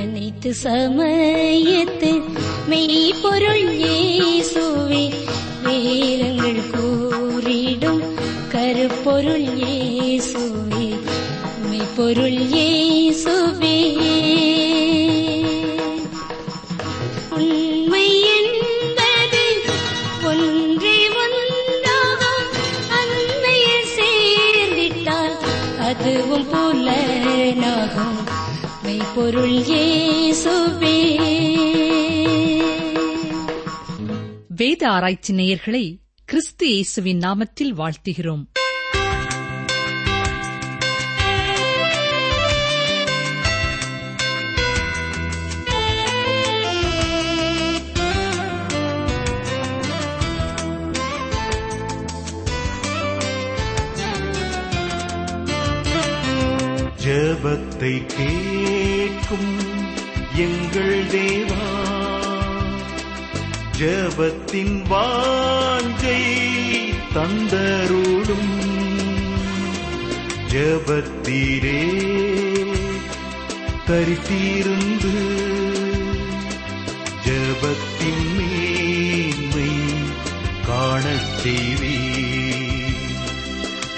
அனைத்து சமயத்து மெய்ப்பொருள் இயேசுவே ஆராய்ச்சி நேயர்களை கிறிஸ்து இயேசுவின் நாமத்தில் வாழ்த்துகிறோம். ஜபத்தை கேட்கும் எங்கள் தேவா ஜபத்தின் வாஞ்சை தந்தருளும். ஜெபத்தீரே தரித்திருந்து ஜபத்தின் மேன்மை காணச் செய்வீர்.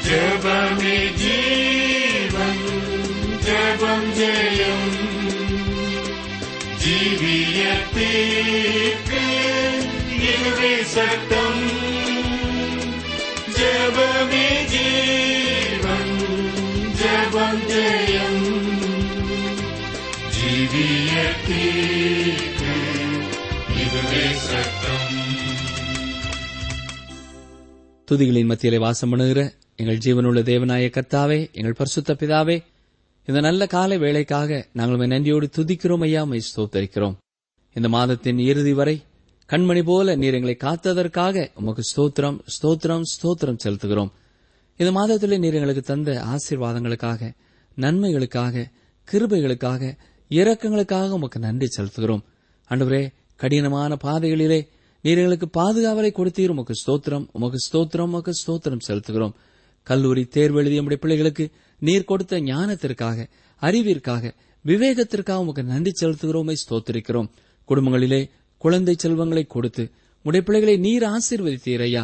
ஜபமே ஜீவன் ஜபம் ஜெயம். ஜீவியத்தே வீசட்டும் ஜபமே ஜீவன் ஜெயம். ஜீவியத்தீர்க்கு இதுவே துதிகளின் மத்தியிலே வாசம் பண்ணுகிற எங்கள் ஜீவனுள்ள தேவநாய கர்த்தாவே எங்கள் பரிசுத்த பிதாவே இந்த நல்ல காலை வேலைக்காக நாங்கள் நன்றியோடு துதிக்கிறோம் ஐயா மை ஸ்தோத்தரிக்கிறோம். இந்த மாதத்தின் இறுதி வரை கண்மணி போல நீர் எங்களை காத்ததற்காக உமக்கு ஸ்தோத்திரம் ஸ்தோத்திரம் ஸ்தோத்திரம் செலுத்துகிறோம். இந்த மாதத்திலே நீர் எங்களுக்கு தந்த ஆசீர்வாதங்களுக்காக நன்மைகளுக்காக கிருபைகளுக்காக இரக்கங்களுக்காக உமக்கு நன்றி செலுத்துகிறோம். அன்றுவரே கடினமான பாதைகளிலே நீர் எங்களுக்கு பாதுகாவலை கொடுத்தீர். உமக்கு ஸ்தோத்திரம் உமக்கு ஸ்தோத்திரம் உமக்கு ஸ்தோத்திரம் செலுத்துகிறோம். கல்லூரி தேர்வு எழுதிய நம்முடைய பிள்ளைகளுக்கு நீர் கொடுத்த ஞானத்திற்காக அறிவிற்காக விவேகத்திற்காக உமக்கு நன்றி செலுத்துகிறோமை. ஸ்தோத்திரிக்கிறோம். குடும்பங்களிலே குழந்தை செல்வங்களை கொடுத்து உடைய பிள்ளைகளை நீர் ஆசீர்வதித்தீர் ஐயா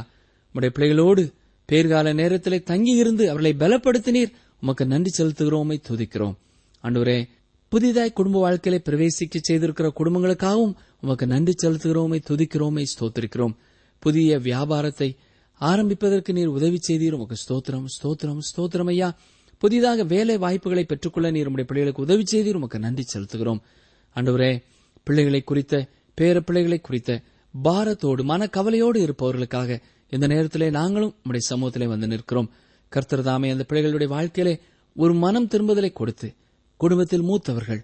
உடைய பிள்ளைகளோடு பேர்கால நேரத்திலே தங்கியிருந்து அவர்களை பலப்படுத்தினீர். உமக்கு நன்றி செலுத்துகிறோமை துதிக்கிறோம். அன்றுவரே புதிதாய் குடும்ப வாழ்க்கையில பிரவேசிக்க செய்திருக்கிற குடும்பங்களுக்காகவும் உமக்கு நன்றி செலுத்துகிறோமை துதிக்கிறோமை ஸ்தோத்திருக்கிறோம். புதிய வியாபாரத்தை ஆரம்பிப்பதற்கு நீர் உதவி செய்தீர். உமக்கு ஸ்தோத்திரம் ஸ்தோத்திரம் ஸ்தோத்திரம் ஐயா. புதிதாக வேலை வாய்ப்புகளை பெற்றுக்கொள்ள நீர் உடைய பிள்ளைகளுக்கு உதவி செய்தீர். உமக்கு நன்றி செலுத்துகிறோம். அன்றுவரே பிள்ளைகளை குறித்த பேர பிள்ளைகளை குறித்த பாரத்தோடு மனக்கவலையோடு இருப்பவர்களுக்காக இந்த நேரத்திலே நாங்களும் உம்முடைய சமூகத்திலே வந்து நிற்கிறோம். கர்த்தர் தாமே அந்த பிள்ளைகளுடைய வாழ்க்கையிலே ஒரு மனம் திரும்புதலை கொடுத்து குடும்பத்தில் மூத்தவர்கள்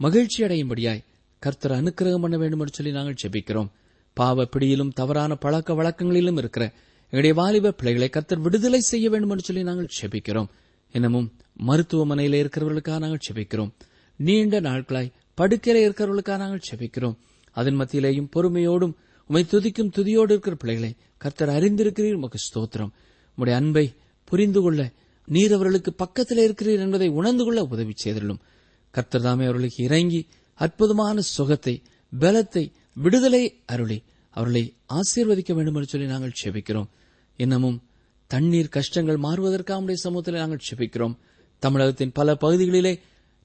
மகிழ்ச்சி அடையும்படியாய் கர்த்தர் அனுக்கிரகம் பண்ண வேண்டும் என்று சொல்லி நாங்கள் செபிக்கிறோம் பாவ பிடியிலும் தவறான பழக்க வழக்கங்களிலும் இருக்கிற எங்களுடைய வாலிப பிள்ளைகளை கர்த்தர் விடுதலை செய்ய வேண்டும் என்று சொல்லி நாங்கள் செபிக்கிறோம் இன்னமும் மருத்துவமனையில இருக்கிறவர்களுக்காக நாங்கள் செபிக்கிறோம் நீண்ட நாட்களாய் படுக்கையில இருக்கிறவர்களுக்காக நாங்கள் செபிக்கிறோம் அதன் மத்தியிலேயும் பொறுமையோடும் உமை துதிக்கும் துதியோடு இருக்கிற பிள்ளைகளை கர்த்தர் அறிந்திருக்கிறீர். உமக்கு ஸ்தோத்திரம். உம்முடைய அன்பை புரிந்து கொள்ள நீர் அவர்களுக்கு பக்கத்தில் இருக்கிறீர் என்பதை உணர்ந்து கொள்ள உதவி செய்திருளும். கர்த்தர் தாமே அவர்களுக்கு இறங்கி அற்புதமான சுகத்தை பலத்தை விடுதலை அருளி அவர்களை ஆசீர்வதிக்க வேண்டும் என்று சொல்லி நாங்கள் செபிக்கிறோம். இன்னமும் தண்ணீர் கஷ்டங்கள் மாறுவதற்காக நம்முடைய சமூகத்தில் நாங்கள் செபிக்கிறோம். தமிழகத்தின் பல பகுதிகளிலே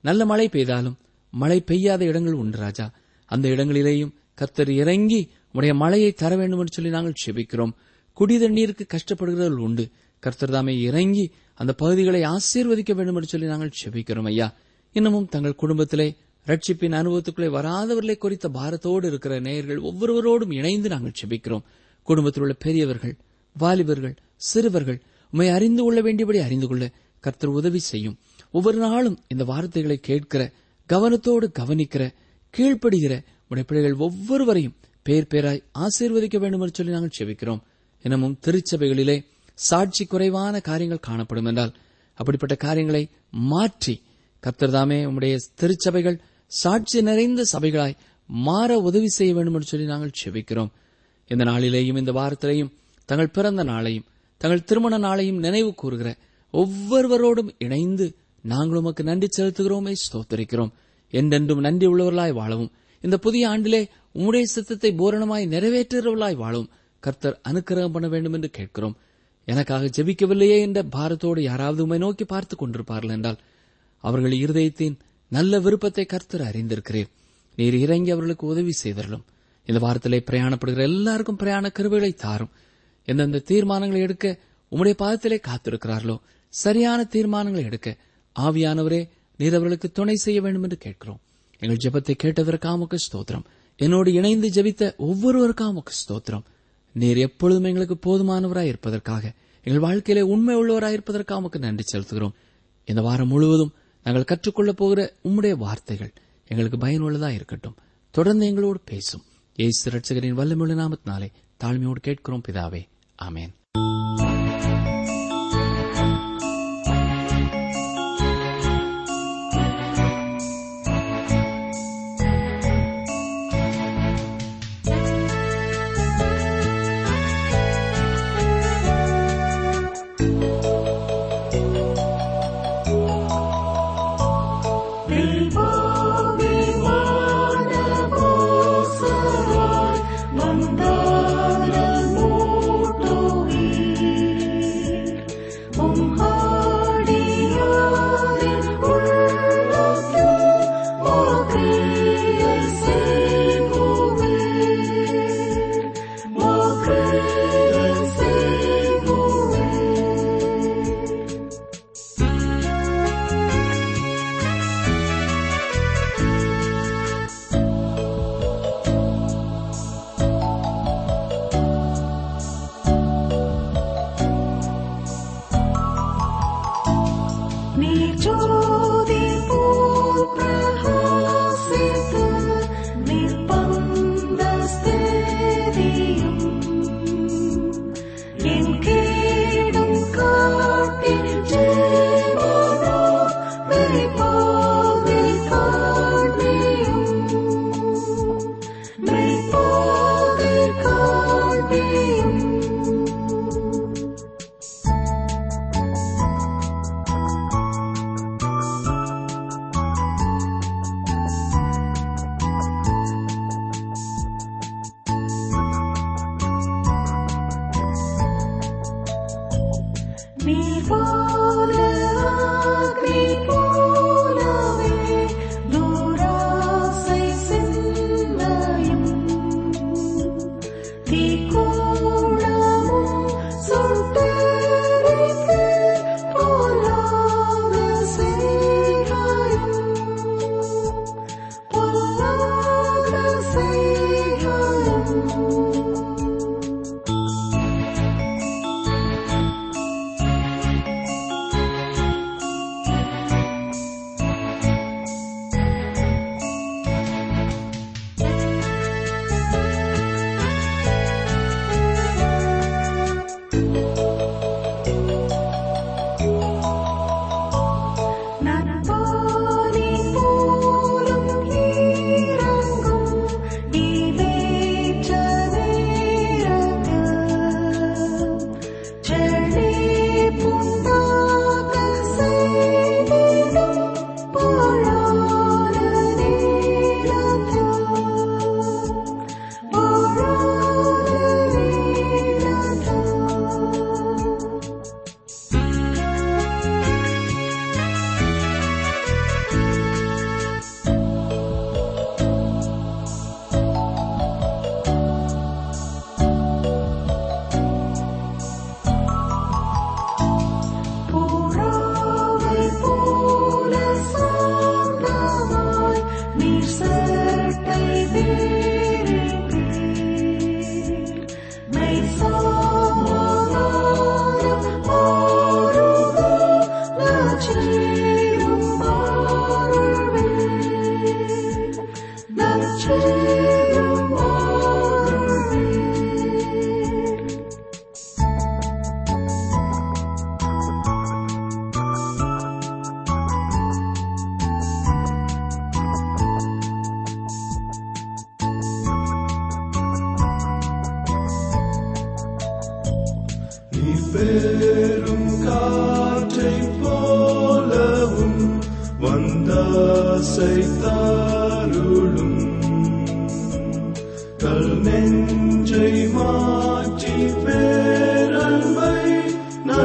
நல்ல மழை பெய்தாலும் மழை பெய்யாத இடங்கள் உண்டு ராஜா. அந்த இடங்களிலேயும் கர்த்தர் இறங்கி உடைய மழையை தர வேண்டும் என்று சொல்லி நாங்கள் செபிக்கிறோம். குடி தண்ணீருக்கு கஷ்டப்படுகிறவர்கள் உண்டு. கர்த்தர் தாமே இறங்கி அந்த பகுதிகளை ஆசீர்வதிக்க வேண்டும் என்று சொல்லி நாங்கள் செபிக்கிறோம் ஐயா. இன்னமும் தங்கள் குடும்பத்திலே ரட்சிப்பின் அனுபவத்துக்குள்ளே வராதவர்களை குறித்த பாரத்தோடு இருக்கிற நேயர்கள் ஒவ்வொருவரோடும் இணைந்து நாங்கள் செபிக்கிறோம். குடும்பத்தில் உள்ள பெரியவர்கள் வாலிபர்கள் சிறுவர்கள் உண்மை அறிந்து கொள்ள வேண்டியபடி அறிந்து கொள்ள கர்த்தர் உதவி செய்யும். ஒவ்வொரு நாளும் இந்த வார்த்தைகளை கேட்கிற கவனத்தோடு கவனிக்கிற கீழ்ப்படுகிற உடைப்பிள்ளைகள் ஒவ்வொருவரையும் பேர் பேராய் ஆசீர்வதிக்க வேண்டும் என்று சொல்லி நாங்கள் செபிக்கிறோம். எனவும் திருச்சபைகளிலே சாட்சி குறைவான காரியங்கள் காணப்படும் என்றால் அப்படிப்பட்ட காரியங்களை மாற்றி கர்த்தர்தாமே உம்முடைய திருச்சபைகள் சாட்சி நிறைந்த சபைகளாய் மாற உதவி செய்ய வேண்டும் என்று சொல்லி நாங்கள் செபிக்கிறோம். இந்த நாளிலேயும் இந்த வாரத்திலேயும் தங்கள் பிறந்த நாளையும் தங்கள் திருமண நாளையும் நினைவு கூறுகிற ஒவ்வொருவரோடும் இணைந்து நாங்கள் உமக்கு நன்றி செலுத்துகிறோமே ஸ்தோத்தரிக்கிறோம். என்றென்றும் நன்றி உள்ளவர்களாய் வாழவும். இந்த புதிய ஆண்டிலே உம்முடைய சித்தத்தை பூரணமாய் நிறைவேற்றுகிறவர்களாய் வாழும் கர்த்தர் அனுக்கிரகம் பண்ண வேண்டும் என்று கேட்கிறோம். எனக்காக ஜெபிக்கவில்லையே என்ற பாரத்தோடு யாராவது உம்மை நோக்கி பார்த்துக் கொண்டிருப்பார்கள் என்றால் அவர்கள் இருதயத்தின் நல்ல விருப்பத்தை கர்த்தர் அறிந்திருக்கிறேன் நீர் இறங்கி அவர்களுக்கு உதவி செய்தரலும் இந்த வாரத்திலே பிரயாணப்படுகிற எல்லாருக்கும் பிரயாண கருவிகளை தாரும். எந்தெந்த தீர்மானங்களை எடுக்க உம்முடைய பாதத்திலே காத்திருக்கிறார்களோ சரியான தீர்மானங்களை எடுக்க ஆவியானவரே நீர் அவர்களுக்கு துணை செய்ய வேண்டும் என்று கேட்கிறோம். எங்கள் ஜெபத்தை கேட்டதற்காக ஸ்தோத்திரம். என்னோடு இணைந்து ஜெபித்த ஒவ்வொருவருக்காமக்கு ஸ்தோத்திரம். நீர் எப்பொழுதும் எங்களுக்கு போதுமானவராய் இருப்பதற்காக எங்கள் வாழ்க்கையிலே உண்மை உள்ளவராய் இருப்பதற்காக உமக்கு நன்றி செலுத்துகிறோம். இந்த வாரம் முழுவதும் நாங்கள் கற்றுக்கொள்ளப் போகிற உம்முடைய வார்த்தைகள் எங்களுக்கு பயனுள்ளதா இருக்கட்டும். தொடர்ந்து எங்களோடு பேசும். ஏசு ரட்சகரின் வல்லமுள்ள நாமத்தினாலே தாழ்மையோடு கேட்கிறோம் பிதாவே. ஆமேன்.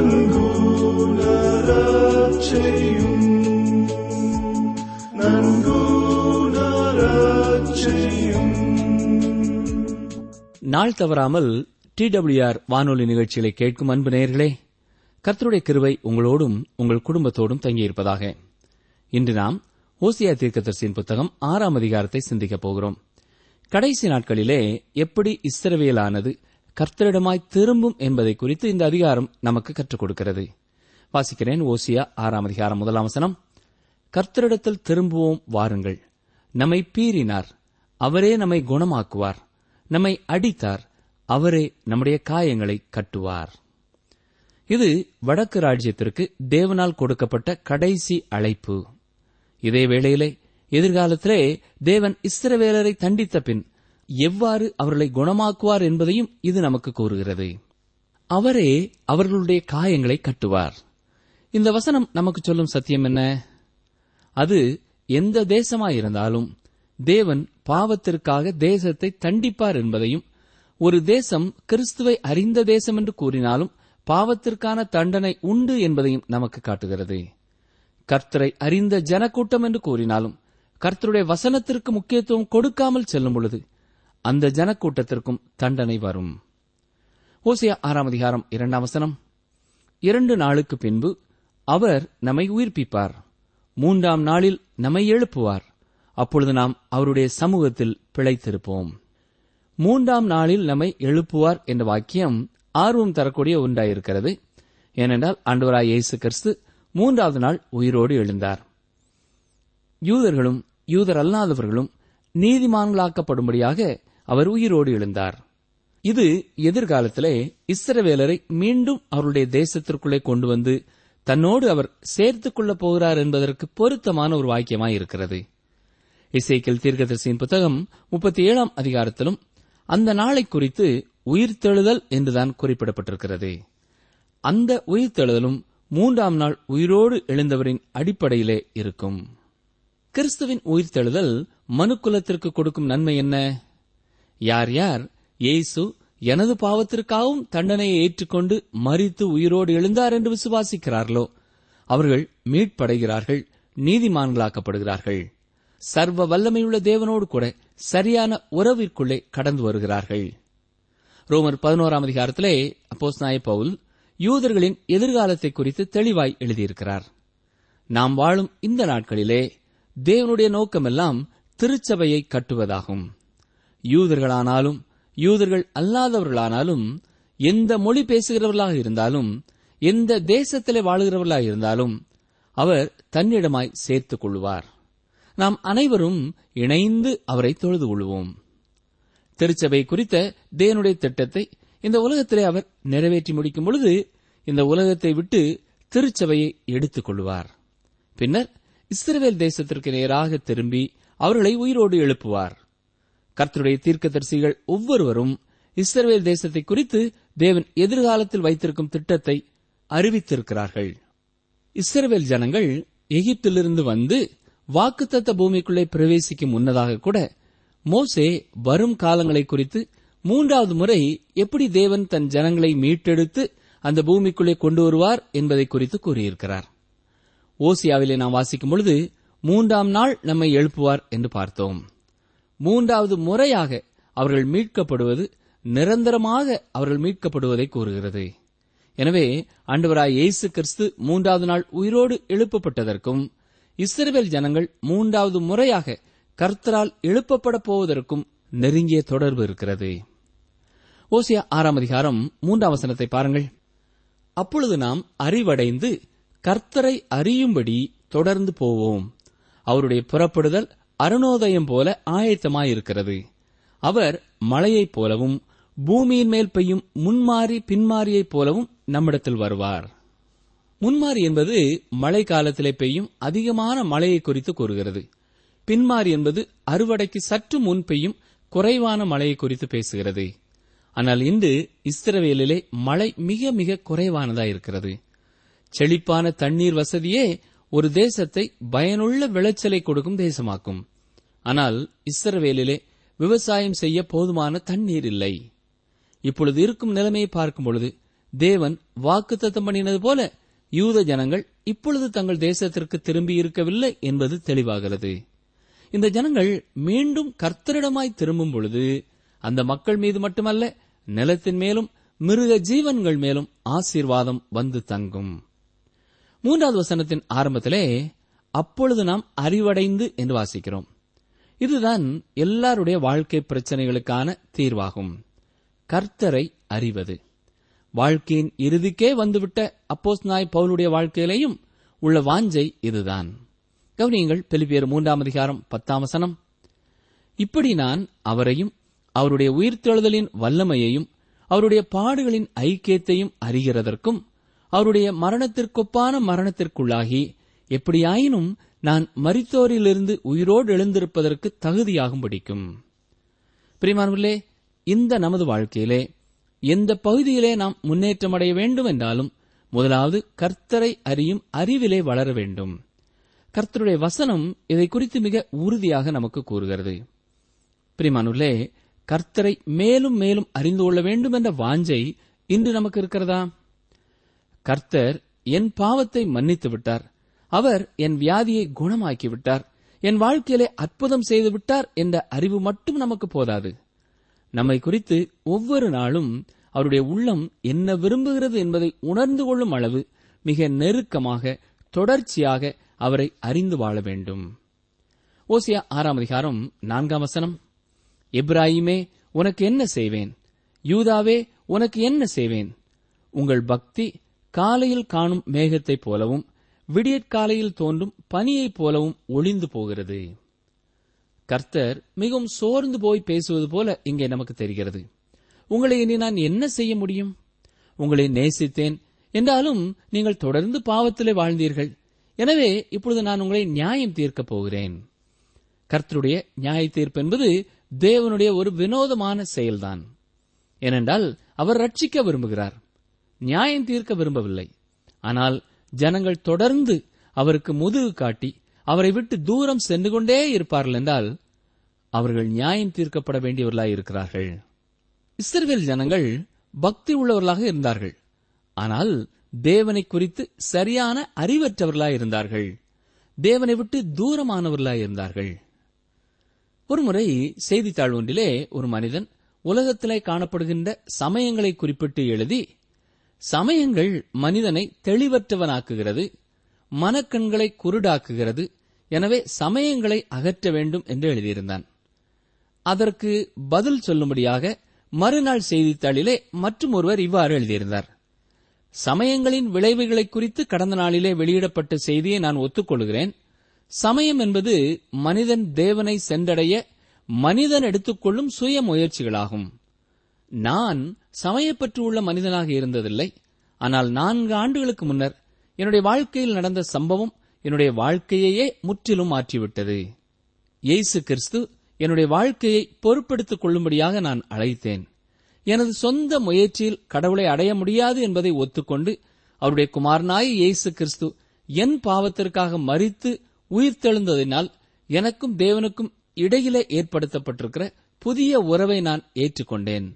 நன்குணரச் செய்யும் நன்குணரச் செய்யும் நாள் தவறாமல் டிடபிள்யூஆர் வானொலி நிகழ்ச்சிகளை கேட்கும் அன்பு நேயர்களே கர்த்தருடைய கிருவை உங்களோடும் உங்கள் குடும்பத்தோடும் தங்கியிருப்பதாக. இன்று நாம் ஓசியா தீர்க்கதரிசியின் புத்தகம் ஆறாம் அதிகாரத்தை சிந்திக்கப் போகிறோம். கடைசி நாட்களிலே எப்படி இஸ்ரவியலானது கர்த்தரிடமாய் திரும்பும் என்பதை குறித்து இந்த அதிகாரம் நமக்கு கற்றுக் கொடுக்கிறது. வாசிக்கிறேன் ஓசியா ஆறாம் அதிகாரம் முதலாம் வசனம். கர்த்தரிடத்தில் திரும்புவோம் வாருங்கள். நம்மை பீறினார். அவரே நம்மை குணமாக்குவார். நம்மை அடித்தார். அவரே நம்முடைய காயங்களை கட்டுவார். இது வடக்கு ராஜ்யத்திற்கு தேவனால் கொடுக்கப்பட்ட கடைசி அழைப்பு. இதே வேளையிலே எதிர்காலத்திலே தேவன் இஸ்ரவேலரை தண்டித்த பின் எவ்வாறு அவர்களை குணமாக்குவார் என்பதையும் இது நமக்கு கூறுகிறது. அவரே அவர்களுடைய காயங்களை கட்டுவார். இந்த வசனம் நமக்கு சொல்லும் சத்தியம் என்ன? அது எந்த தேசமாயிருந்தாலும் தேவன் பாவத்திற்காக தேசத்தை தண்டிப்பார் என்பதையும் ஒரு தேசம் கிறிஸ்துவை அறிந்த தேசம் என்று கூறினாலும் பாவத்திற்கான தண்டனை உண்டு என்பதையும் நமக்கு காட்டுகிறது. கர்த்தரை அறிந்த ஜனக்கூட்டம் என்று கூறினாலும் கர்த்தருடைய வசனத்திற்கு முக்கியத்துவம் கொடுக்காமல் செல்லும் பொழுது அந்த ஜனக்கூட்டத்திற்கும் தண்டனை வரும். ஓசியா ஆறாம் அதிகாரம் இரண்டாம் வசனம். இரண்டு நாளுக்கு பின்பு அவர் நம்மை உயிர்ப்பிப்பார். மூன்றாம் நாளில் நம்மை எழுப்புவார். அப்பொழுது நாம் அவருடைய சமூகத்தில் பிழைத்திருப்போம். மூன்றாம் நாளில் நம்மை எழுப்புவார் என்ற வாக்கியம் ஆர்வம் தரக்கூடிய ஒன்றாயிருக்கிறது. ஏனென்றால் ஆண்டவராய் இயேசு கிறிஸ்து மூன்றாவது நாள் உயிரோடு எழுந்தார். யூதர்களும் யூதர் அல்லாதவர்களும் நீதிமான்களாக்கப்படும்படியாக அவர் உயிரோடு எழுந்தார். இது எதிர்காலத்திலே இஸ்ரவேலரை மீண்டும் அவருடைய தேசத்திற்குள்ளே கொண்டு வந்து தன்னோடு அவர் சேர்த்துக் கொள்ளப் போகிறார் என்பதற்கு பொருத்தமான ஒரு வாக்கியமாய் இருக்கிறது. இசைக்கில் தீர்க்கதரிசியின் புத்தகம் முப்பத்தி ஏழாம் அதிகாரத்திலும் அந்த நாளை குறித்து உயிர்த்தெழுதல் என்றுதான் குறிப்பிடப்பட்டிருக்கிறது. அந்த உயிர்த்தெழுதலும் மூன்றாம் நாள் உயிரோடு எழுந்தவரின் அடிப்படையிலே இருக்கும். கிறிஸ்துவின் உயிர்த்தெழுதல் மனுக்குலத்திற்கு கொடுக்கும் நன்மை என்ன? யார் யார்? இயேசு எனது பாவத்திற்காகவும் தண்டனையை ஏற்றுக்கொண்டு மறித்து உயிரோடு எழுந்தார் என்று விசுவாசிக்கிறார்களோ? அவர்கள் மீட்படைகிறார்கள் நீதிமான்களாக்கப்படுகிறார்கள். சர்வ வல்லமையுள்ள தேவனோடு கூட சரியான உறவிற்குள்ளே கடந்து வருகிறார்கள். ரோமர் பதினோராம் அதிகாரத்திலே அப்போஸ் நாய பவுல் யூதர்களின் எதிர்காலத்தை குறித்து தெளிவாய் எழுதியிருக்கிறார். நாம் வாழும் இந்த நாட்களிலே தேவனுடைய நோக்கமெல்லாம் திருச்சபையை கட்டுவதாகும். யூதர்களானாலும் யூதர்கள் அல்லாதவர்களானாலும் எந்த மொழி பேசுகிறவர்களாக இருந்தாலும் எந்த தேசத்திலே வாழுகிறவர்களாக இருந்தாலும் அவர் தன்னிடமாய் சேர்த்துக் கொள்வார் நாம் அனைவரும் இணைந்து அவரை தொழுது கொள்வோம். திருச்சபை குறித்த தேவனுடைய திட்டத்தை இந்த உலகத்திலே அவர் நிறைவேற்றி முடிக்கும் பொழுது இந்த உலகத்தை விட்டு திருச்சபையை எடுத்துக் கொள்வார். பின்னர் இஸ்ரேல் தேசத்திற்கு நேராக திரும்பி அவர்களை உயிரோடு எழுப்புவார். கர்த்தருடைய தீர்க்கதரிசிகள் ஒவ்வொருவரும் இஸ்ரவேல் தேசத்தை குறித்து தேவன் எதிர்காலத்தில் வைத்திருக்கும் திட்டத்தை அறிவித்திருக்கிறார்கள். இஸ்ரவேல் ஜனங்கள் எகிப்திலிருந்து வந்து வாக்குத்தத்த பூமிக்குள்ளே பிரவேசிக்கும் முன்னதாக கூட மோசே வரும் காலங்களை குறித்து மூன்றாவது முறை எப்படி தேவன் தன் ஜனங்களை மீட்டெடுத்து அந்த பூமிக்குள்ளே கொண்டு வருவார் என்பதை குறித்து கூறியிருக்கிறார். ஓசியாவிலே நாம் வாசிக்கும் பொழுது மூன்றாம் நாள் நம்மை எழுப்புவார் என்று பார்த்தோம். மூன்றாவது முறையாக அவர்கள் மீட்கப்படுவது நிரந்தரமாக அவர்கள் மீட்கப்படுவதை கூறுகிறது. எனவே ஆண்டவராய் இயேசு கிறிஸ்து மூன்றாவது நாள் உயிரோடு எழுப்பப்பட்டதற்கும் இஸ்ரேல் ஜனங்கள் மூன்றாவது முறையாக கர்த்தரால் எழுப்பப்பட போவதற்கும் நெருங்கிய தொடர்பு இருக்கிறது. ஓசியா ஆறாம் அதிகாரம் மூன்றாம் வசனத்தை பாருங்கள். அப்பொழுது நாம் அறிவடைந்து கர்த்தரை அறியும்படி தொடர்ந்து போவோம். அவருடைய புறப்படுதல் அருணோதயம் போல ஆயத்தமாயிருக்கிறது. அவர் மழையைப் போலவும் பூமியின் மேல் பெய்யும் முன்மாறி பின்மாறியைப் போலவும் நம்மிடத்தில் வருவார். முன்மாறி என்பது மழை காலத்திலே பெய்யும் அதிகமான மழையை குறித்து கூறுகிறது. பின்மாறி என்பது அறுவடைக்கு சற்று முன் பெய்யும் குறைவான மழையை குறித்து பேசுகிறது. ஆனால் இன்று இஸ்ரவேலிலே மழை மிக மிக குறைவானதா இருக்கிறது. செழிப்பான தண்ணீர் வசதியே ஒரு தேசத்தை பயனுள்ள விளைச்சலை கொடுக்கும் தேசமாக்கும். ஆனால் இஸ்ரவேலிலே விவசாயம் செய்ய போதுமான தண்ணீர் இல்லை. இப்பொழுது இருக்கும் நிலைமையை பார்க்கும் பொழுது தேவன் வாக்குத்தத்தம் பண்ணினது போல யூத ஜனங்கள் இப்பொழுது தங்கள் தேசத்திற்கு திரும்பி இருக்கவில்லை என்பது தெளிவாகிறது. இந்த ஜனங்கள் மீண்டும் கர்த்தரிடமாய் திரும்பும் பொழுது அந்த மக்கள் மீது மட்டுமல்ல நிலத்தின் மேலும் மிருக ஜீவன்கள் மேலும் ஆசீர்வாதம் வந்து தங்கும். மூன்றாவது வசனத்தின் ஆரம்பத்திலே அப்பொழுது நாம் அறிவடைந்து என்று வாசிக்கிறோம். இதுதான் எல்லாருடைய வாழ்க்கை பிரச்சனைகளுக்கான தீர்வாகும். கர்த்தரை அறிவது. வாழ்க்கையின் இறுதிக்கே வந்துவிட்ட அப்போஸ் நாய் பவுலுடைய வாழ்க்கையிலேயும் உள்ள வாஞ்சை இதுதான். கவனியங்கள் பெலிபியர் மூன்றாம் அதிகாரம் பத்தாம் வசனம். இப்படி நான் அவரையும் அவருடைய உயிர்த்தெழுதலின் வல்லமையையும் அவருடைய பாடுகளின் ஐக்கியத்தையும் அறிகிறதற்கும் அவருடைய மரணத்திற்கொப்பான மரணத்திற்குள்ளாகி எப்படியாயினும் நான் மரித்தோரிலிருந்து உயிரோடு எழுந்திருப்பதற்கு தகுதியாகும் படிக்கும் பிரிமானவர்களே இந்த நமது வாழ்க்கையிலே எந்த பகுதியிலே நாம் முன்னேற்றம் அடைய வேண்டும் என்றாலும் முதலாவது கர்த்தரை அறியும் அறிவிலே வளர வேண்டும். கர்த்தருடைய வசனம் இதை குறித்து மிக உறுதியாக நமக்கு கூறுகிறது. பிரிமானுள்ளே கர்த்தரை மேலும் மேலும் அறிந்து கொள்ள வேண்டும் என்ற வாஞ்சை இன்று நமக்கு இருக்கிறதா? கர்த்தர் என் பாவத்தை மன்னித்து விட்டார் அவர் என் வியாதியை குணமாக்கிவிட்டார். என் வாழ்க்கையிலே அற்புதம் செய்து விட்டார் என்ற அறிவு மட்டும் நமக்கு போதாது. நம்மை குறித்து ஒவ்வொரு நாளும் அவருடைய உள்ளம் என்ன விரும்புகிறது என்பதை உணர்ந்து கொள்ளும் அளவு மிக நெருக்கமாக தொடர்ச்சியாக அவரை அறிந்து வாழ வேண்டும். ஓசியா ஆறாம் அதிகாரம் நான்காம் வசனம். எப்ராயிமே உனக்கு என்ன செய்வேன்? யூதாவே உனக்கு என்ன செய்வேன்? உங்கள் பக்தி காலையில் காணும் மேகத்தைப் போலவும் விடியற்காலையில் தோன்றும் பனியைப் போலவும் ஒளிந்து போகிறது. கர்த்தர் மிகவும் சோர்ந்து போய் பேசுவது போல இங்கே நமக்கு தெரிகிறது. உங்களை இனி நான் என்ன செய்ய முடியும்? உங்களை நேசித்தேன். என்றாலும் நீங்கள் தொடர்ந்து பாவத்திலே வாழ்ந்தீர்கள். எனவே இப்பொழுது நான் உங்களை நியாயம் தீர்க்கப் போகிறேன். கர்த்தருடைய நியாய தீர்ப்பு என்பது தேவனுடைய ஒரு வினோதமான செயல்தான். ஏனென்றால் அவர் ரட்சிக்க விரும்புகிறார். நியாயம் தீர்க்க விரும்பவில்லை. ஆனால் ஜனங்கள் தொடர்ந்து அவருக்கு முதுகு காட்டி அவரை விட்டு தூரம் சென்று கொண்டே இருப்பார்கள் என்றால் அவர்கள் நியாயம் தீர்க்கப்பட வேண்டியவர்களாய் இருக்கிறார்கள். இஸ்ரேல் ஜனங்கள் பக்தி உள்ளவர்களாக இருந்தார்கள். ஆனால் தேவனை குறித்து சரியான அறிவற்றவர்களாய் இருந்தார்கள். தேவனை விட்டு தூரமானவர்களாய் இருந்தார்கள். ஒருமுறை செய்தித்தாள் ஒன்றிலே ஒரு மனிதன் உலகத்திலே காணப்படுகின்ற சமயங்களை குறிப்பிட்டு எழுதி சமயங்கள் மனிதனை தெளிவற்றவனாக்குகிறது மனக்கண்களை குருடாக்குகிறது. எனவே சமயங்களை அகற்ற வேண்டும் என்று எழுதியிருந்தான். அதற்கு பதில் சொல்லும்படியாக மறுநாள் செய்தித்தாளிலே மற்றும் ஒருவர் இவ்வாறு எழுதியிருந்தார். சமயங்களின் விளைவுகளை குறித்து கடந்த நாளிலே வெளியிடப்பட்ட செய்தியை நான் ஒத்துக்கொள்கிறேன். சமயம் என்பது மனிதன் தேவனை சென்றடைய மனிதன் எடுத்துக்கொள்ளும் சுய முயற்சிகளாகும். நான் சமயப்பற்றுள்ள மனிதனாக இருந்ததில்லை. ஆனால் நான்கு ஆண்டுகளுக்கு முன்னர் என்னுடைய வாழ்க்கையில் நடந்த சம்பவம் என்னுடைய வாழ்க்கையையே முற்றிலும் மாற்றிவிட்டது. இயேசு கிறிஸ்து என்னுடைய வாழ்க்கையை பொறுப்பெடுத்துக் கொள்ளும்படியாக நான் அழைத்தேன். எனது சொந்த முயற்சியில் கடவுளை அடைய முடியாது என்பதை ஒத்துக்கொண்டு அவருடைய குமாரனாய் இயேசு கிறிஸ்து என் பாவத்திற்காக மறித்து உயிர்த்தெழுந்ததினால் எனக்கும் தேவனுக்கும் இடையிலே ஏற்படுத்தப்பட்டிருக்கிற புதிய உறவை நான் ஏற்றுக்கொண்டேன்.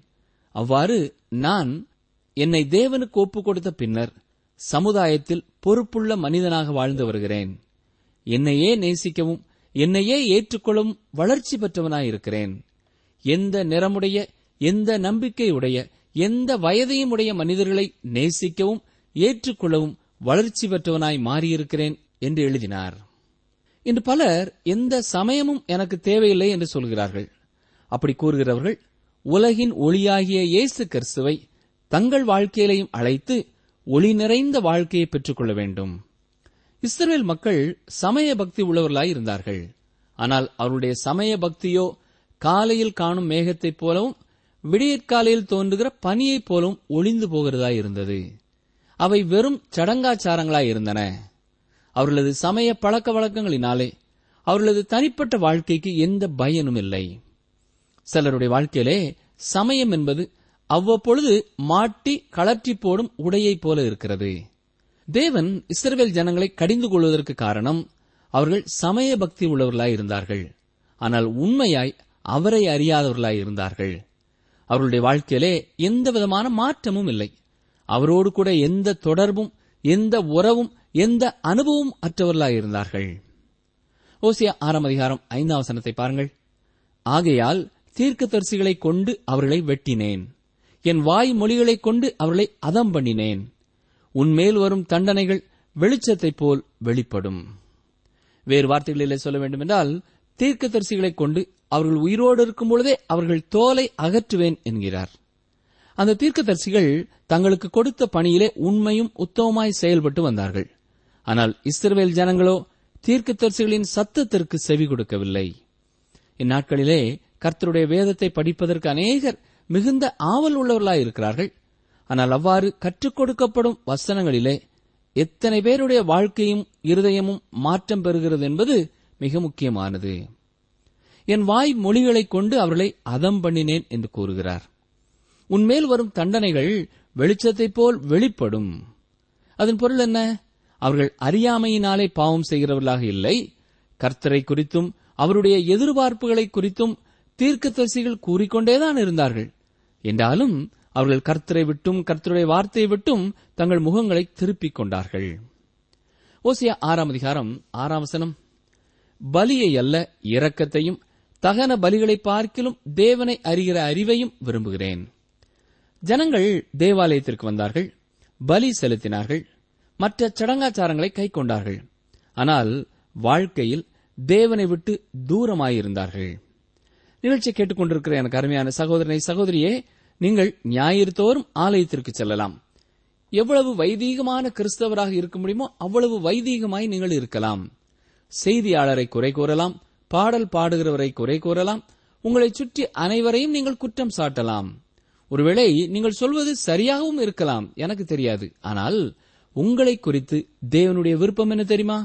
அவ்வாறு நான் என்னை தேவனுக்கு ஒப்புக் கொடுத்த பின்னர் சமுதாயத்தில் பொறுப்புள்ள மனிதனாக வாழ்ந்து வருகிறேன். என்னையே நேசிக்கவும் என்னையே ஏற்றுக்கொள்ளவும் வளர்ச்சி பெற்றவனாயிருக்கிறேன். எந்த நிறமுடைய எந்த நம்பிக்கையுடைய எந்த வயதையும் உடைய மனிதர்களை நேசிக்கவும் ஏற்றுக்கொள்ளவும் வளர்ச்சி பெற்றவனாய் மாறியிருக்கிறேன் என்று எழுதினார். இன்று பலர் எந்த சமயமும் எனக்கு தேவையில்லை என்று சொல்கிறார்கள். அப்படி கூறுகிறவர்கள் உலகின் ஒளியாகிய இயேசு கிறிஸ்துவை தங்கள் வாழ்க்கையிலையும் அழைத்து ஒளி நிறைந்த வாழ்க்கையை பெற்றுக்கொள்ள வேண்டும். இஸ்ரேல் மக்கள் சமய பக்தி உள்ளவர்களாய் இருந்தார்கள். ஆனால் அவருடைய சமய பக்தியோ காலையில் காணும் மேகத்தைப் போலவும் விடியற்காலையில் தோன்றுகிற பனியைப் போலவும் ஒளிந்து போகிறதாய் இருந்தது. அவை வெறும் சடங்காச்சாரங்களாய் இருந்தன. அவர்களது சமய பழக்க வழக்கங்களினாலே அவர்களது தனிப்பட்ட வாழ்க்கைக்கு எந்த பயனும் இல்லை சிலருடைய வாழ்க்கையிலே சமயம் என்பது அவ்வப்பொழுது மாட்டி கலற்றி போடும் உடையைப் போல இருக்கிறது. தேவன் இஸ்ரவேல் ஜனங்களை கடிந்து கொள்வதற்கு காரணம் அவர்கள் சமய பக்தி உள்ளவர்களாய் இருந்தார்கள். ஆனால் உண்மையாய் அவரை அறியாதவர்களாய் இருந்தார்கள். அவர்களுடைய வாழ்க்கையிலே எந்த விதமான மாற்றமும் இல்லை. அவரோடு கூட எந்த தொடர்பும் எந்த உறவும் எந்த அனுபவம் அற்றவர்களாய் இருந்தார்கள். ஓசியா ஆறாம் அதிகாரம் ஐந்தாம் வசனத்தை பாருங்கள். ஆகையால் தீர்க்கதரிசிகளைக் கொண்டு அவர்களை வெட்டினேன். என் வாய் மொழிகளைக் கொண்டு அவர்களை அதம் பண்ணினேன். உன்மேல் வரும் தண்டனைகள் வெளிச்சத்தைப் போல் வெளிப்படும். வேறு வார்த்தைகளிலே சொல்ல வேண்டுமென்றால் தீர்க்கதரிசிகளைக் கொண்டு அவர்கள் உயிரோடு இருக்கும் பொழுதே அவர்கள் தோலை அகற்றுவேன் என்கிறார். அந்த தீர்க்கதரிசிகள் தங்களுக்கு கொடுத்த பணியிலே உண்மையும் உத்தமமாய் செயல்பட்டு வந்தார்கள். ஆனால் இஸ்ரவேல் ஜனங்களோ தீர்க்கதரிசிகளின் சத்தத்திற்கு செவி கொடுக்கவில்லை. இந்நாட்களிலே கர்த்தருடைய வேதத்தை படிப்பதற்கு அநேகர் மிகுந்த ஆவல் உள்ளவர்களாய் இருக்கிறார்கள். ஆனால் அவ்வாறு கற்றுக் கொடுக்கப்படும் வசனங்களிலே எத்தனை பேருடைய வாழ்க்கையும் இருதயமும் மாற்றம் பெறுகிறது என்பது மிக முக்கியமானது. என் வாய் மொழிகளைக் கொண்டு அவர்களை அதம் பண்ணினேன் என்று கூறுகிறார். உன்மேல் வரும் தண்டனைகள் வெளிச்சத்தைப் போல் வெளிப்படும். அதன் பொருள் என்ன? அவர்கள் அறியாமையினாலே பாவம் செய்கிறவர்களாக இல்லை. கர்த்தரை குறித்தும் அவருடைய எதிர்பார்ப்புகளை குறித்தும் தீர்க்கதரிசிகள் கூறிக்கொண்டேதான் இருந்தார்கள். என்றாலும் அவர்கள் கர்த்தரை விட்டும் கர்த்தருடைய வார்த்தையை விட்டும் தங்கள் முகங்களை திருப்பிக் கொண்டார்கள். ஓசியா ஆறாம் அதிகாரம் ஆறாம் வசனம். பலியை அல்ல இரக்கத்தையும் தகன பலிகளை பார்க்கிலும் தேவனை அறிகிற அறிவையும் விரும்புகிறேன். ஜனங்கள் தேவாலயத்திற்கு வந்தார்கள். பலி செலுத்தினார்கள். மற்ற சடங்காச்சாரங்களை கைக்கொண்டார்கள் ஆனால் வாழ்க்கையில் தேவனை விட்டு தூரமாயிருந்தார்கள். நிகழ்ச்சி கேட்டுக்கொண்டிருக்கிற எனக்கு அருமையான சகோதரனை சகோதரியே நீங்கள் ஞாயிறு தோறும் ஆலயத்திற்கு செல்லலாம். எவ்வளவு வைதீகமான கிறிஸ்தவராக இருக்க முடியுமோ அவ்வளவு வைதீகமாய் நீங்கள் இருக்கலாம். செய்தியாளரை குறை கூறலாம் பாடல் பாடுகிறவரை குறை கூறலாம் உங்களை சுற்றி அனைவரையும் நீங்கள் குற்றம் சாட்டலாம். ஒருவேளை நீங்கள் சொல்வது சரியாகவும் இருக்கலாம் எனக்கு தெரியாது. ஆனால் உங்களை குறித்து தேவனுடைய விருப்பம் என்ன தெரியுமா?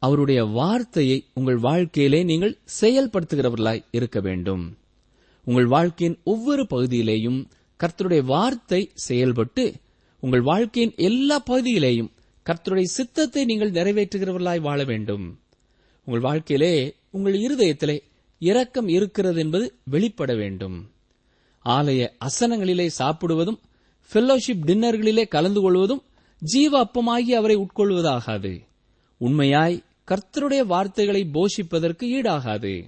அவருடைய வார்த்தையை உங்கள் வாழ்க்கையிலே நீங்கள் செயல்படுத்துகிறவர்களாய் இருக்க வேண்டும். உங்கள் வாழ்க்கையின் ஒவ்வொரு பகுதியிலேயும் கர்த்தருடைய வார்த்தை செயல்பட்டு உங்கள் வாழ்க்கையின் எல்லா பகுதியிலேயும் கர்த்தருடைய சித்தத்தை நீங்கள் நிறைவேற்றுகிறவர்களாய் வாழ வேண்டும். உங்கள் வாழ்க்கையிலே உங்கள் இருதயத்திலே இரக்கம் இருக்கிறது என்பது வெளிப்பட வேண்டும். ஆலய அசனங்களிலே சாப்பிடுவதும் ஃபெல்லோஷிப் டின்னர்களிலே கலந்து கொள்வதும் ஜீவ அப்பமாகி அவரை உட்கொள்வதாகாது. உண்மையாய் கர்த்தருடைய வார்த்தைகளை போஷிப்பதற்கு ஈடாகாது.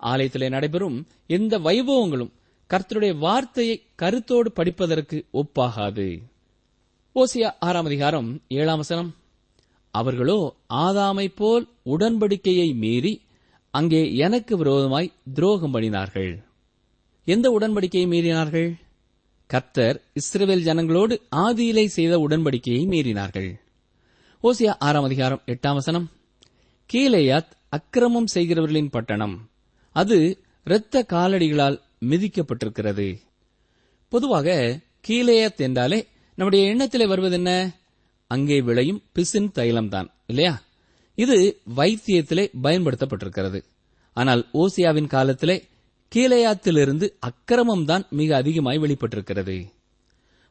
ஆலயத்திலே நடைபெறும் எந்த வைபவங்களும் கர்த்தருடைய வார்த்தையை கருத்தோடு படிப்பதற்கு ஒப்பாகாது. ஓசியா ஆறாம் அதிகாரம் ஏழாம் வசனம். அவர்களோ ஆதாமை போல் உடன்படிக்கையை மீறி அங்கே எனக்கு விரோதமாய் துரோகம் பண்ணினார்கள். எந்த உடன்படிக்கையை மீறினார்கள்? கர்த்தர் இஸ்ரேல் ஜனங்களோடு ஆதியிலே செய்த உடன்படிக்கையை மீறினார்கள். ஓசியா ஆறாம் அதிகாரம் எட்டாம் வசனம். கீலேயாத் அக்கிரமம் செய்கிறவர்களின் பட்டணம். அது இரத்த காலடிகளால் மிதிக்கப்பட்டிருக்கிறது. பொதுவாக கீலேயாத் என்றாலே நம்முடைய எண்ணத்திலே வருவது என்ன? அங்கே விளையும் பிசின் தைலம்தான் இல்லையா? இது வைத்தியத்திலே பயன்படுத்தப்பட்டிருக்கிறது. ஆனால் ஓசியாவின் காலத்திலே கீலேயாத்திலிருந்து அக்கிரமம் தான் மிக அதிகமாய் வெளிப்பட்டிருக்கிறது.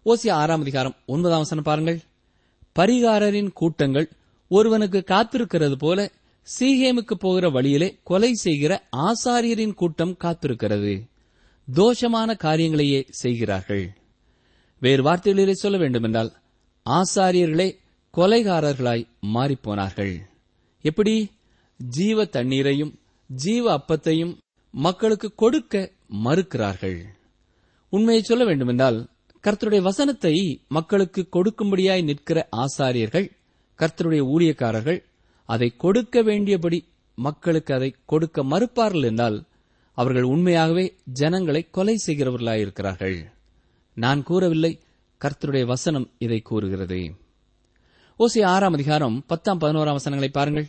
ஓசியா ஆறாம் அதிகாரம் ஒன்பதாம் வசனம் பாருங்கள். பரிகாரரின் கூட்டங்கள் ஒருவனுக்கு காத்திருக்கிறது போல சீகேமுக்கு போகிற வழியிலே கொலை செய்கிற ஆசாரியரின் கூட்டம் காத்திருக்கிறது. தோஷமான காரியங்களையே செய்கிறார்கள். வேறு வார்த்தைகளிலே சொல்ல வேண்டுமென்றால் ஆசாரியர்களே கொலைகாரர்களாய் மாறிப்போனார்கள். எப்படி? ஜீவ தண்ணீரையும் ஜீவ அப்பத்தையும் மக்களுக்கு கொடுக்க மறுக்கிறார்கள். உண்மையை சொல்ல வேண்டுமென்றால் கர்த்தருடைய வசனத்தை மக்களுக்கு கொடுக்கும்படியாய் நிற்கிற ஆசாரியர்கள் கர்த்தருடைய ஊழியக்காரர்கள் அதை கொடுக்க வேண்டியபடி மக்களுக்கு அதை கொடுக்க மறுப்பார்கள் என்றால் அவர்கள் உண்மையாகவே ஜனங்களை கொலை செய்கிறவர்களாயிருக்கிறார்கள். நான் கூறவில்லை கர்த்தருடைய வசனம் இதை கூறுகிறது. ஓசி ஆறாம் அதிகாரம் பத்தாம் பதினோராம் வசனங்களை பாருங்கள்.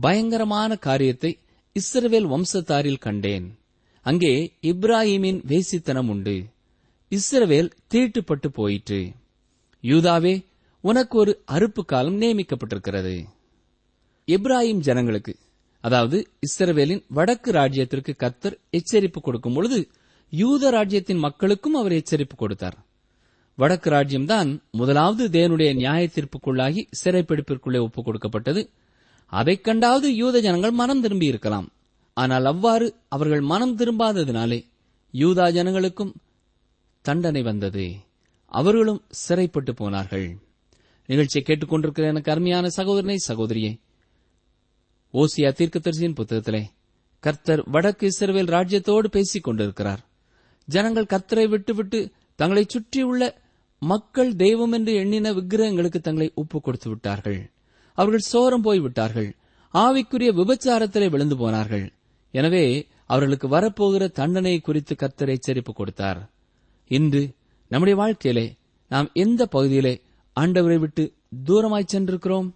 பயங்கரமான காரியத்தை இஸ்ரவேல் வம்சத்தாரில் கண்டேன். அங்கே இப்ராஹிமின் வேசித்தனம் உண்டு. இஸ்ரவேல் தீட்டுப்பட்டு போயிற்று. யூதாவே உனக்கு ஒரு அறுப்பு காலம் நியமிக்கப்பட்டிருக்கிறது. இப்ராஹிம் ஜனங்களுக்கு அதாவது இஸ்ரவேலின் வடக்கு ராஜ்யத்திற்கு கத்தர் எச்சரிப்பு கொடுக்கும் பொழுது யூத ராஜ்யத்தின் மக்களுக்கும் அவர் எச்சரிப்பு கொடுத்தார். வடக்கு ராஜ்யம்தான் முதலாவது தேவனுடைய நியாய தீர்ப்புக்குள்ளாகி சிறைப்பிடிப்பிற்குள்ளே ஒப்புக் கொடுக்கப்பட்டது. அதைக் கண்டாவது யூத ஜனங்கள் மனம் திரும்பி இருக்கலாம். ஆனால் அவ்வாறு அவர்கள் மனம் திரும்பாததினாலே யூதா ஜனங்களுக்கும் தண்டனை வந்தது. அவர்களும் சிறைப்பட்டு போனார்கள். நிகழ்ச்சியை கேட்டுக்கொண்டிருக்கிற எனக்கு அருமையான சகோதரனை சகோதரியே ஓசியா தீர்க்கதரிசியின் புத்தகத்திலே கர்த்தர் வடக்கு இஸ்ரவேல் ராஜ்யத்தோடு பேசிக் கொண்டிருக்கிறார். ஜனங்கள் கர்த்தரை விட்டுவிட்டு தங்களை சுற்றியுள்ள மக்கள் தெய்வம் என்று எண்ணின விக்கிரகங்களுக்கு தங்களை ஒப்பு கொடுத்து விட்டார்கள். அவர்கள் சோரம் போய் விட்டார்கள் ஆவிக்குரிய விபச்சாரத்திலே விழுந்து போனார்கள். எனவே அவர்களுக்கு வரப்போகிற தண்டனை குறித்து கர்த்தர் எச்சரிப்பு கொடுத்தார். இன்று நம்முடைய வாழ்க்கையிலே நாம் எந்த பகுதியிலே ஆண்டவரை விட்டு தூரமாய் சென்றிருக்கிறோம்?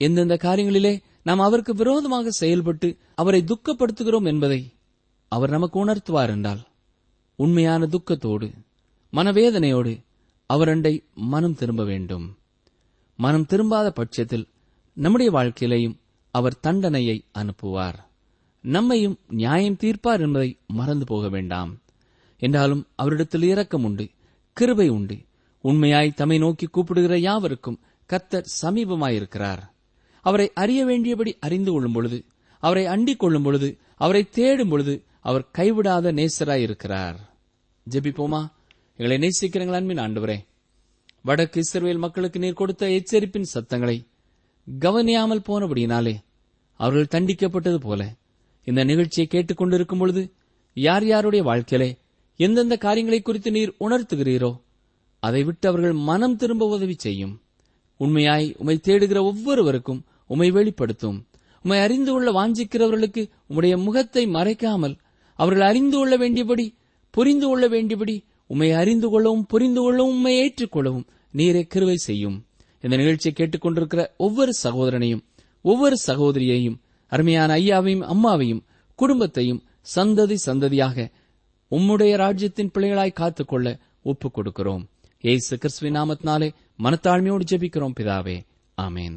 எந்தெந்த காரியங்களிலே நாம் அவருக்கு விரோதமாக செயல்பட்டு அவரை துக்கப்படுத்துகிறோம் என்பதை அவர் நமக்கு உணர்த்துவார் என்றால் உண்மையான துக்கத்தோடு மனவேதனையோடு அவரண்டை மனம் திரும்ப வேண்டும். மனம் திரும்பாத பட்சத்தில் நம்முடைய வாழ்க்கையிலேயும் அவர் தண்டனையை அனுப்புவார். நம்மையும் நியாயம் தீர்ப்பார் என்பதை மறந்து போக வேண்டாம். என்றாலும் அவரிடத்தில் இரக்கம் உண்டு கிருபை உண்டு. உண்மையாய் தம்மை நோக்கி கூப்பிடுகிற யாவருக்கும் கத்தர் சமீபமாயிருக்கிறார். அவரை அறிய வேண்டியபடி அறிந்து கொள்ளும் பொழுது அவரை அண்டிக் கொள்ளும் பொழுது அவரை தேடும் பொழுது அவர் கைவிடாத நேசராயிருக்கிறார். ஜெபிப்போமா? எங்களை நேசிக்கிறீங்கள் அன்பின் ஆண்டவரே. வடக்கு இஸ்ரேல் மக்களுக்கு நீர் கொடுத்த எச்சரிப்பின் சத்தங்களை கவனியாமல் போனபடியினாலே அவர்கள் தண்டிக்கப்பட்டது போல இந்த நிகழ்ச்சியை கேட்டுக்கொண்டிருக்கும் பொழுது யார் யாருடைய வாழ்க்கையிலே எந்தெந்த காரியங்களை குறித்து நீர் உணர்த்துகிறீரோ அதை விட்டு அவர்கள் மனம் திரும்ப உதவி செய்யும். உண்மையாய் உமை தேடுகிற ஒவ்வொருவருக்கும் உமை வெளிப்படுத்தும். உமை அறிந்து கொள்ள வாஞ்சிக்கிறவர்களுக்கு உம்முடைய முகத்தை மறைக்காமல் அவர்கள் அறிந்து கொள்ள வேண்டியபடி புரிந்து கொள்ள வேண்டியபடி உம்மை அறிந்து கொள்ளவும் புரிந்து கொள்ளவும் உம்மை ஏற்றுக்கொள்ளவும் நீரே கிருவை செய்யும். இந்த நிகழ்ச்சியை கேட்டுக்கொண்டிருக்கிற ஒவ்வொரு சகோதரனையும் ஒவ்வொரு சகோதரியையும் அருமையான ஐயாவையும் அம்மாவையும் குடும்பத்தையும் சந்ததி சந்ததியாக உம்முடைய ராஜ்யத்தின் பிள்ளைகளாய் காத்துக்கொள்ள ஒப்புக் கொடுக்கிறோம். ஏசு கிறிஸ்துவின் நாமத்தினாலே மனத்தாழ்மையோடு ஜெபிக்கிறோம் பிதாவே. ஆமேன்.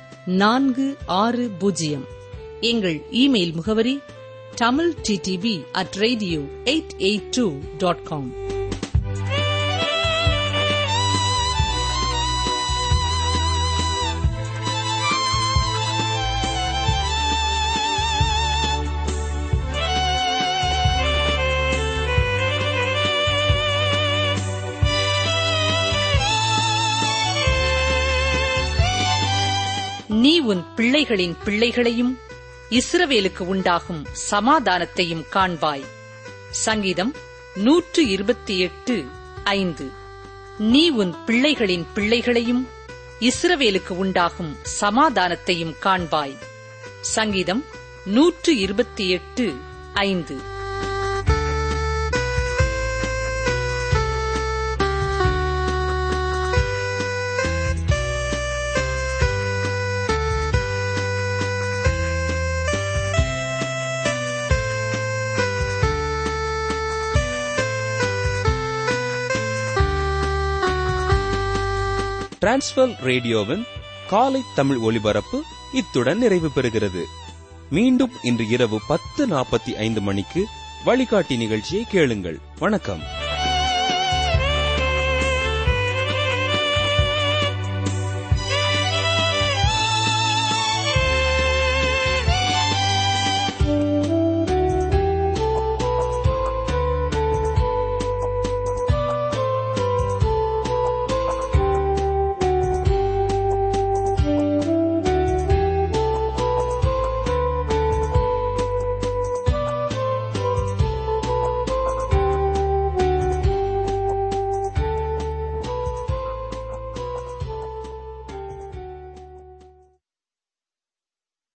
நான்கு ஆறு பூஜ்ஜியம். எங்கள் இமெயில் முகவரி Tamil DTP at radio eight eight two dot com. உன் பிள்ளைகளையும் இஸ்ரவேலுக்கு உண்டாகும் சமாதானத்தையும் காண்பாய். சங்கீதம் நூற்று இருபத்தி எட்டு ஐந்து. நீ உன் பிள்ளைகளின் பிள்ளைகளையும் இஸ்ரவேலுக்கு உண்டாகும் சமாதானத்தையும் காண்பாய். சங்கீதம் நூற்று இருபத்தி எட்டு ஐந்து. டிரான்ஸ்வர் ரேடியோவின் காலை தமிழ் ஒலிபரப்பு இத்துடன் நிறைவு பெறுகிறது. மீண்டும் இன்று இரவு பத்து நாற்பத்தி ஐந்து மணிக்கு வழிகாட்டி நிகழ்ச்சியை கேளுங்கள். வணக்கம்.